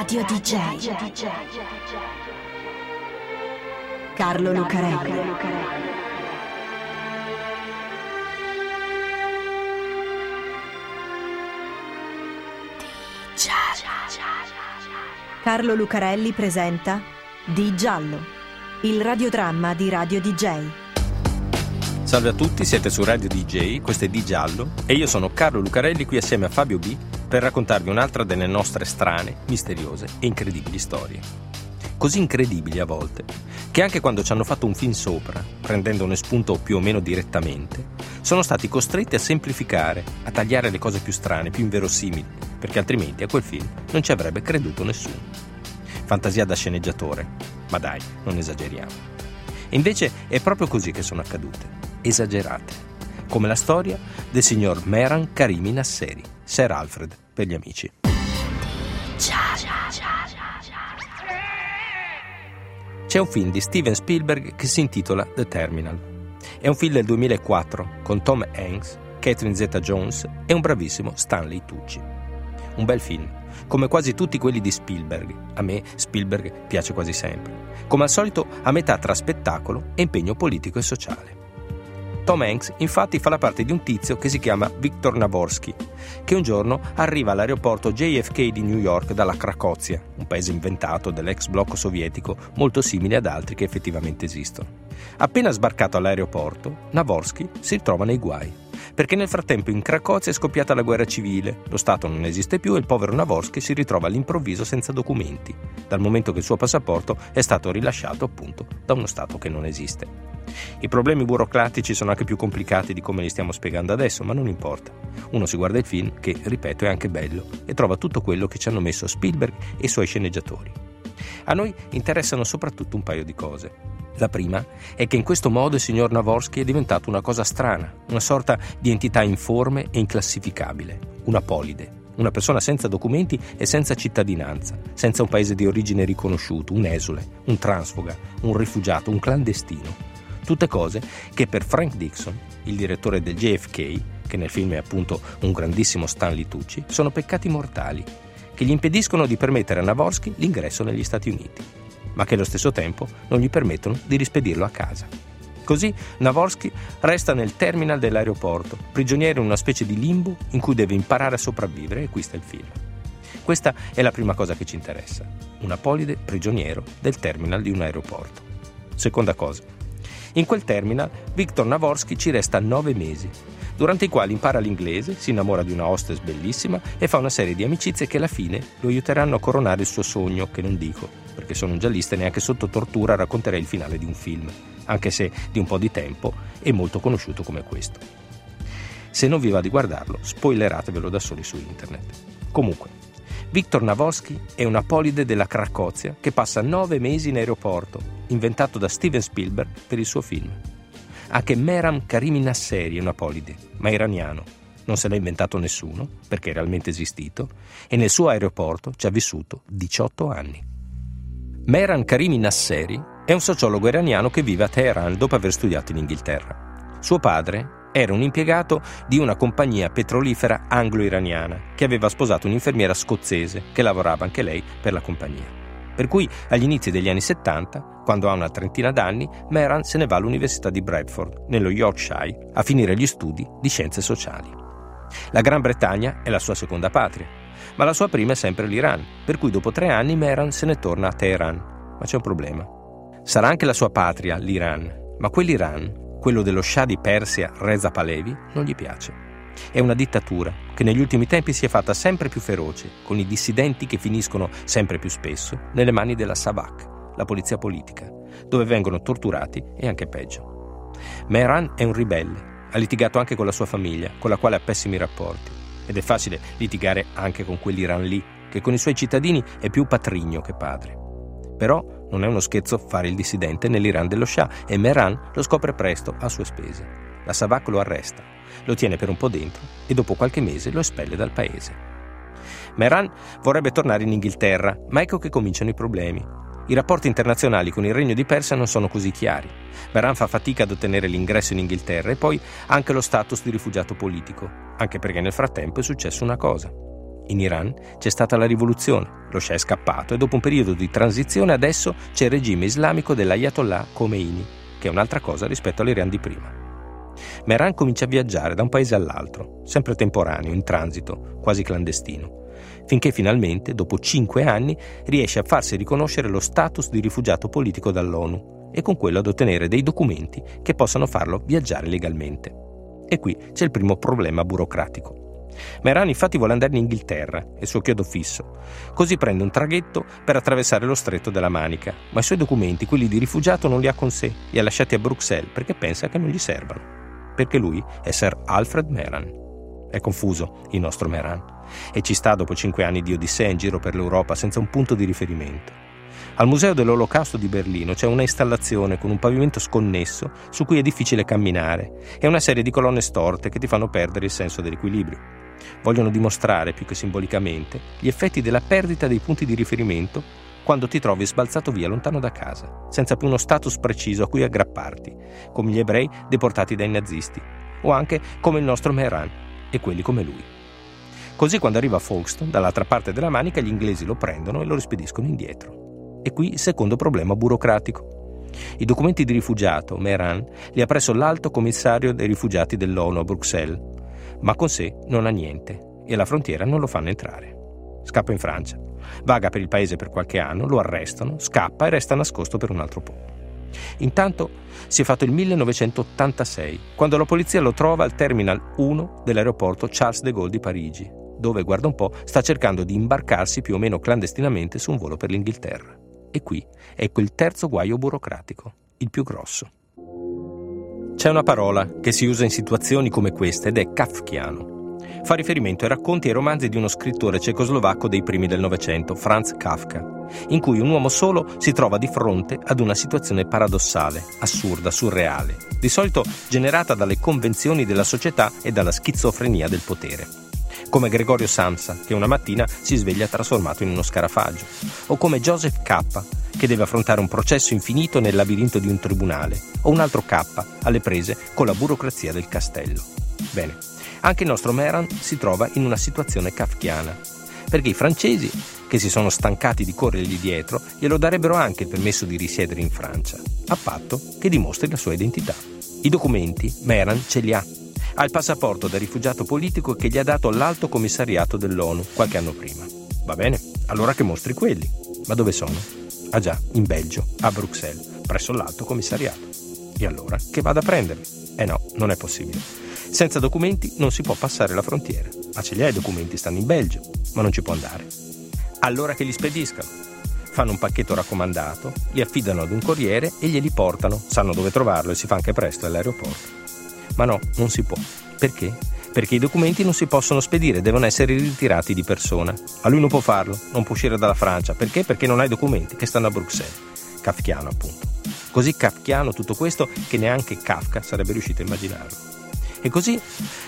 Radio DJ. Carlo Lucarelli. Carlo Lucarelli presenta Di Giallo, il radiodramma di Radio DJ. Salve a tutti, siete su Radio DJ, questo è Di Giallo e io sono Carlo Lucarelli qui assieme a Fabio B per raccontarvi un'altra delle nostre strane, misteriose e incredibili storie. Così incredibili a volte, che anche quando ci hanno fatto un film sopra, prendendone spunto più o meno direttamente, sono stati costretti a semplificare, a tagliare le cose più strane, più inverosimili, perché altrimenti a quel film non ci avrebbe creduto nessuno. Fantasia da sceneggiatore, ma dai, non esageriamo. E invece è proprio così che sono accadute, esagerate, come la storia del signor Meran Karimi Nasseri, Sir Alfred per gli amici. C'è un film di Steven Spielberg che si intitola The Terminal. È un film del 2004 con Tom Hanks, Catherine Zeta-Jones e un bravissimo Stanley Tucci. Un bel film, come quasi tutti quelli di Spielberg. A me Spielberg piace quasi sempre. Come al solito a metà tra spettacolo e impegno politico e sociale. Tom Hanks infatti fa la parte di un tizio che si chiama Viktor Navorsky, che un giorno arriva all'aeroporto JFK di New York dalla Cracozia, un paese inventato dall'ex blocco sovietico molto simile ad altri che effettivamente esistono. Appena sbarcato all'aeroporto, Navorsky si ritrova nei guai, perché nel frattempo in Cracozia è scoppiata la guerra civile, lo Stato non esiste più e il povero Navorsky si ritrova all'improvviso senza documenti, dal momento che il suo passaporto è stato rilasciato appunto da uno Stato che non esiste. I problemi burocratici sono anche più complicati di come li stiamo spiegando adesso, ma non importa. Uno si guarda il film, che, ripeto, è anche bello, e trova tutto quello che ci hanno messo Spielberg e i suoi sceneggiatori. A noi interessano soprattutto un paio di cose. La prima è che in questo modo il signor Navorsky è diventato una cosa strana, una sorta di entità informe e inclassificabile, una polide, una persona senza documenti e senza cittadinanza, senza un paese di origine riconosciuto, un esule, un transfuga, un rifugiato, un clandestino. Tutte cose che per Frank Dixon, il direttore del JFK, che nel film è appunto un grandissimo Stanley Tucci, sono peccati mortali, che gli impediscono di permettere a Navorsky l'ingresso negli Stati Uniti, ma che allo stesso tempo non gli permettono di rispedirlo a casa. Così Navorsky resta nel terminal dell'aeroporto, prigioniero in una specie di limbo in cui deve imparare a sopravvivere e qui sta il film. Questa è la prima cosa che ci interessa, un apolide prigioniero del terminal di un aeroporto. Seconda cosa, in quel terminal Viktor Navorsky ci resta nove mesi, durante i quali impara l'inglese, si innamora di una hostess bellissima e fa una serie di amicizie che alla fine lo aiuteranno a coronare il suo sogno, che non dico, perché sono un giallista e neanche sotto tortura racconterei il finale di un film, anche se di un po' di tempo è molto conosciuto come questo. Se non vi va di guardarlo, spoileratevelo da soli su internet. Comunque, Viktor Navorsky è un apolide della Cracozia che passa nove mesi in aeroporto, inventato da Steven Spielberg per il suo film. Anche Meram Karimi Nasseri è un apolide, ma iraniano. Non se l'ha inventato nessuno, perché è realmente esistito, e nel suo aeroporto ci ha vissuto 18 anni. Meram Karimi Nasseri è un sociologo iraniano che vive a Teheran dopo aver studiato in Inghilterra. Suo padre era un impiegato di una compagnia petrolifera anglo-iraniana che aveva sposato un'infermiera scozzese che lavorava anche lei per la compagnia. Per cui agli inizi degli anni 70, quando ha una trentina d'anni, Meran se ne va all'Università di Bradford, nello Yorkshire, a finire gli studi di scienze sociali. La Gran Bretagna è la sua seconda patria, ma la sua prima è sempre l'Iran, per cui dopo tre anni Meran se ne torna a Teheran. Ma c'è un problema. Sarà anche la sua patria, l'Iran, ma quell'Iran quello dello Shah di Persia Reza Palevi non gli piace. È una dittatura che negli ultimi tempi si è fatta sempre più feroce, con i dissidenti che finiscono sempre più spesso nelle mani della Savak, la polizia politica, dove vengono torturati e anche peggio. Mehran è un ribelle, ha litigato anche con la sua famiglia, con la quale ha pessimi rapporti. Ed è facile litigare anche con quell'Iran lì, che con i suoi cittadini è più patrigno che padre. Però non è uno scherzo fare il dissidente nell'Iran dello Shah e Mehran lo scopre presto a sue spese. La Savak lo arresta, lo tiene per un po' dentro e dopo qualche mese lo espelle dal paese. Mehran vorrebbe tornare in Inghilterra, ma ecco che cominciano i problemi. I rapporti internazionali con il Regno di Persia non sono così chiari. Mehran fa fatica ad ottenere l'ingresso in Inghilterra e poi anche lo status di rifugiato politico, anche perché nel frattempo è successo una cosa. In Iran c'è stata la rivoluzione, lo Shah è scappato e dopo un periodo di transizione adesso c'è il regime islamico dell'Ayatollah Khomeini, che è un'altra cosa rispetto all'Iran di prima. Mehran comincia a viaggiare da un paese all'altro, sempre temporaneo, in transito, quasi clandestino, finché finalmente, dopo cinque anni, riesce a farsi riconoscere lo status di rifugiato politico dall'ONU e con quello ad ottenere dei documenti che possano farlo viaggiare legalmente. E qui c'è il primo problema burocratico. Mehran infatti vuole andare in Inghilterra, è il suo chiodo fisso. Così prende un traghetto per attraversare lo stretto della Manica, ma i suoi documenti, quelli di rifugiato, non li ha con sé, li ha lasciati a Bruxelles perché pensa che non gli servano. Perché lui è Sir Alfred Mehran. È confuso il nostro Mehran e ci sta dopo cinque anni di odissea in giro per l'Europa senza un punto di riferimento. Al Museo dell'Olocausto di Berlino c'è una installazione con un pavimento sconnesso su cui è difficile camminare e una serie di colonne storte che ti fanno perdere il senso dell'equilibrio vogliono dimostrare più che simbolicamente gli effetti della perdita dei punti di riferimento quando ti trovi sbalzato via lontano da casa, senza più uno status preciso a cui aggrapparti, come gli ebrei deportati dai nazisti, o anche come il nostro Mehran e quelli come lui. Così quando arriva Folkestone, dall'altra parte della manica, gli inglesi lo prendono e lo rispediscono indietro. E qui secondo problema burocratico. I documenti di rifugiato, Mehran, li ha presso l'alto commissario dei rifugiati dell'ONU a Bruxelles, ma con sé non ha niente e alla frontiera non lo fanno entrare. Scappa in Francia, vaga per il paese per qualche anno, lo arrestano, scappa e resta nascosto per un altro po'. Intanto si è fatto il 1986, quando la polizia lo trova al Terminal 1 dell'aeroporto Charles de Gaulle di Parigi, dove, guarda un po', sta cercando di imbarcarsi più o meno clandestinamente su un volo per l'Inghilterra. E qui è quel terzo guaio burocratico, il più grosso. C'è una parola che si usa in situazioni come queste ed è kafkiano. Fa riferimento ai racconti e romanzi di uno scrittore cecoslovacco dei primi del Novecento, Franz Kafka, in cui un uomo solo si trova di fronte ad una situazione paradossale, assurda, surreale, di solito generata dalle convenzioni della società e dalla schizofrenia del potere come Gregorio Samsa, che una mattina si sveglia trasformato in uno scarafaggio, o come Joseph K, che deve affrontare un processo infinito nel labirinto di un tribunale, o un altro K alle prese con la burocrazia del castello. Bene, anche il nostro Meran si trova in una situazione kafkiana, perché i francesi, che si sono stancati di corrergli dietro, glielo darebbero anche il permesso di risiedere in Francia, a patto che dimostri la sua identità. I documenti Meran ce li ha ha il passaporto da rifugiato politico che gli ha dato l'alto commissariato dell'ONU qualche anno prima. Va bene, allora che mostri quelli. Ma dove sono? Ah già, in Belgio, a Bruxelles, presso l'alto commissariato. E allora che vada a prenderli? Eh no, non è possibile. Senza documenti non si può passare la frontiera. Ma ce li ha i documenti, stanno in Belgio, ma non ci può andare. Allora che li spediscano. Fanno un pacchetto raccomandato, li affidano ad un corriere e glieli portano. Sanno dove trovarlo e si fa anche presto all'aeroporto. Ma no, non si può. Perché? Perché i documenti non si possono spedire, devono essere ritirati di persona. A lui non può farlo, non può uscire dalla Francia. Perché? Perché non ha i documenti che stanno a Bruxelles. Kafkiano, appunto. Così kafkiano tutto questo che neanche Kafka sarebbe riuscito a immaginarlo. E così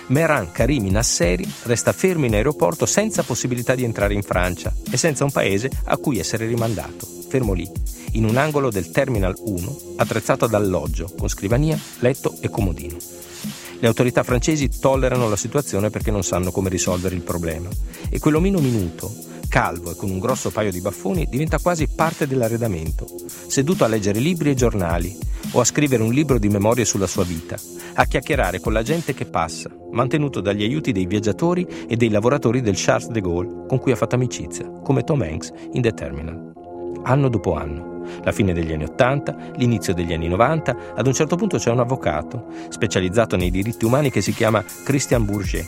Mehran Karimi Nasseri resta fermo in aeroporto senza possibilità di entrare in Francia e senza un paese a cui essere rimandato, fermo lì, in un angolo del Terminal 1 attrezzato ad alloggio con scrivania, letto e comodino. Le autorità francesi tollerano la situazione perché non sanno come risolvere il problema. E quell'omino minuto, calvo e con un grosso paio di baffoni, diventa quasi parte dell'arredamento, seduto a leggere libri e giornali o a scrivere un libro di memorie sulla sua vita, a chiacchierare con la gente che passa, mantenuto dagli aiuti dei viaggiatori e dei lavoratori del Charles de Gaulle con cui ha fatto amicizia, come Tom Hanks in The Terminal. Anno dopo anno la fine degli anni 80, l'inizio degli anni 90, ad un certo punto c'è un avvocato specializzato nei diritti umani che si chiama Christian Bourget,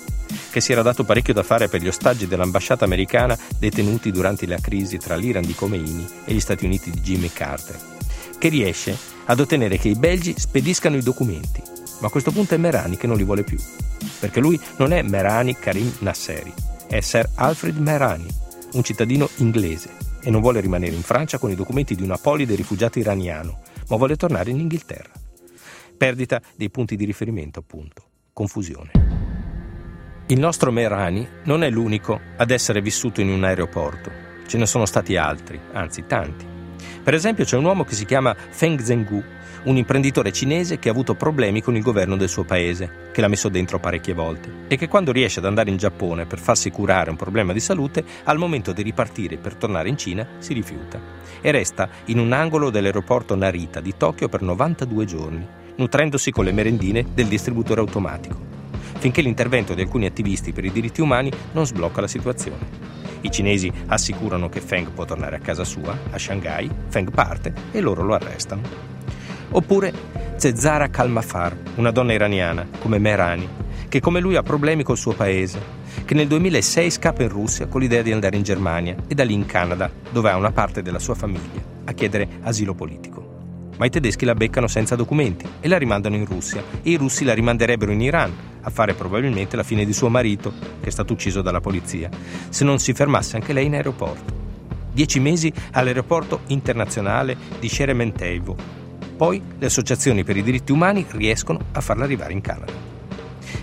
che si era dato parecchio da fare per gli ostaggi dell'ambasciata americana detenuti durante la crisi tra l'Iran di Khomeini e gli Stati Uniti di Jimmy Carter, che riesce ad ottenere che i belgi spediscano i documenti, ma a questo punto è Merani che non li vuole più, perché lui non è Merani Karim Nasseri, è Sir Alfred Merani, un cittadino inglese e non vuole rimanere in Francia con i documenti di un apolide rifugiato iraniano, ma vuole tornare in Inghilterra. Perdita dei punti di riferimento, appunto. Confusione. Il nostro Merani non è l'unico ad essere vissuto in un aeroporto. Ce ne sono stati altri, anzi tanti. Per esempio c'è un uomo che si chiama Feng Zhengu, un imprenditore cinese che ha avuto problemi con il governo del suo paese, che l'ha messo dentro parecchie volte e che quando riesce ad andare in Giappone per farsi curare un problema di salute, al momento di ripartire per tornare in Cina si rifiuta e resta in un angolo dell'aeroporto Narita di Tokyo per 92 giorni, nutrendosi con le merendine del distributore automatico finché l'intervento di alcuni attivisti per i diritti umani non sblocca la situazione. I cinesi assicurano che Feng può tornare a casa sua, a Shanghai, Feng parte e loro lo arrestano. Oppure Zezara Kalmafar, una donna iraniana, come Mehrani, che come lui ha problemi col suo paese, che nel 2006 scappa in Russia con l'idea di andare in Germania e da lì in Canada, dove ha una parte della sua famiglia, a chiedere asilo politico. Ma i tedeschi la beccano senza documenti e la rimandano in Russia e i russi la rimanderebbero in Iran, a fare probabilmente la fine di suo marito, che è stato ucciso dalla polizia, se non si fermasse anche lei in aeroporto. Dieci mesi all'aeroporto internazionale di Sheremetyevo. Poi le associazioni per i diritti umani riescono a farla arrivare in Canada.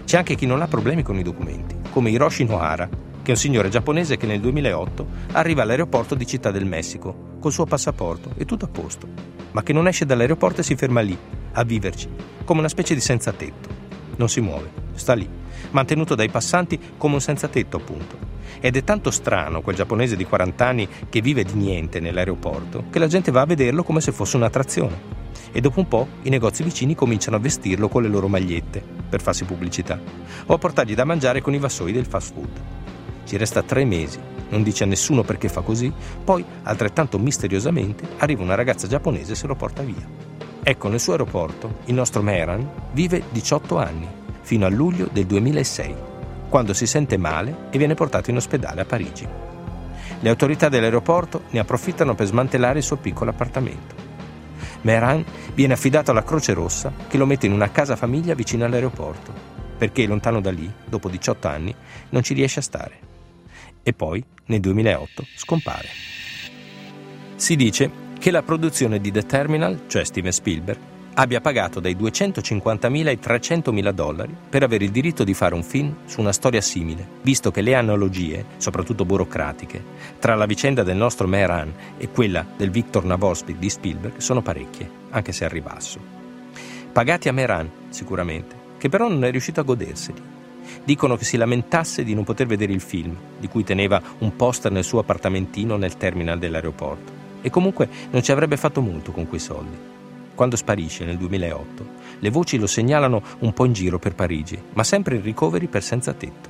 C'è anche chi non ha problemi con i documenti, come Hiroshi Nohara, che è un signore giapponese che nel 2008 arriva all'aeroporto di Città del Messico col suo passaporto e tutto a posto, ma che non esce dall'aeroporto e si ferma lì, a viverci, come una specie di senza tetto. Non si muove, sta lì, mantenuto dai passanti come un senza tetto, appunto. Ed è tanto strano quel giapponese di 40 anni che vive di niente nell'aeroporto che la gente va a vederlo come se fosse un'attrazione. E dopo un po' i negozi vicini cominciano a vestirlo con le loro magliette per farsi pubblicità o a portargli da mangiare con i vassoi del fast food. Ci resta tre mesi, non dice a nessuno perché fa così, poi, altrettanto misteriosamente, arriva una ragazza giapponese e se lo porta via. Ecco, nel suo aeroporto il nostro Mehran vive 18 anni, fino a luglio del 2006, quando si sente male e viene portato in ospedale a Parigi. Le autorità dell'aeroporto ne approfittano per smantellare il suo piccolo appartamento. Mehran viene affidato alla Croce Rossa che lo mette in una casa famiglia vicino all'aeroporto, perché lontano da lì, dopo 18 anni, non ci riesce a stare. E poi, nel 2008, scompare. Si dice che la produzione di The Terminal, cioè Steven Spielberg, abbia pagato dai 250.000 ai 300.000 dollari per avere il diritto di fare un film su una storia simile, visto che le analogie, soprattutto burocratiche, tra la vicenda del nostro Mehran e quella del Victor Navorspik di Spielberg sono parecchie, anche se al ribasso. Pagati a Mehran, sicuramente, che però non è riuscito a goderseli. Dicono che si lamentasse di non poter vedere il film, di cui teneva un poster nel suo appartamentino nel terminal dell'aeroporto. E comunque non ci avrebbe fatto molto con quei soldi. Quando sparisce nel 2008, le voci lo segnalano un po' in giro per Parigi, ma sempre in ricoveri per senza tetto.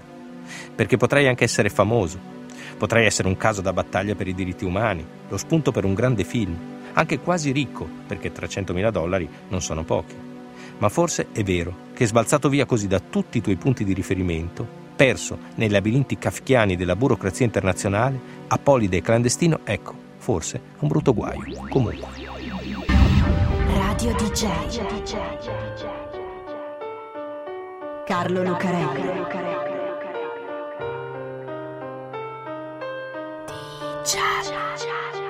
Perché potrei anche essere famoso, potrei essere un caso da battaglia per i diritti umani, lo spunto per un grande film, anche quasi ricco, perché 300.000 dollari non sono pochi. Ma forse è vero che sbalzato via così da tutti i tuoi punti di riferimento, perso nei labirinti kafkiani della burocrazia internazionale, apolide e clandestino, ecco, Forse un brutto guaio. Comunque. Radio DJ. Carlo Lucarelli. DJ.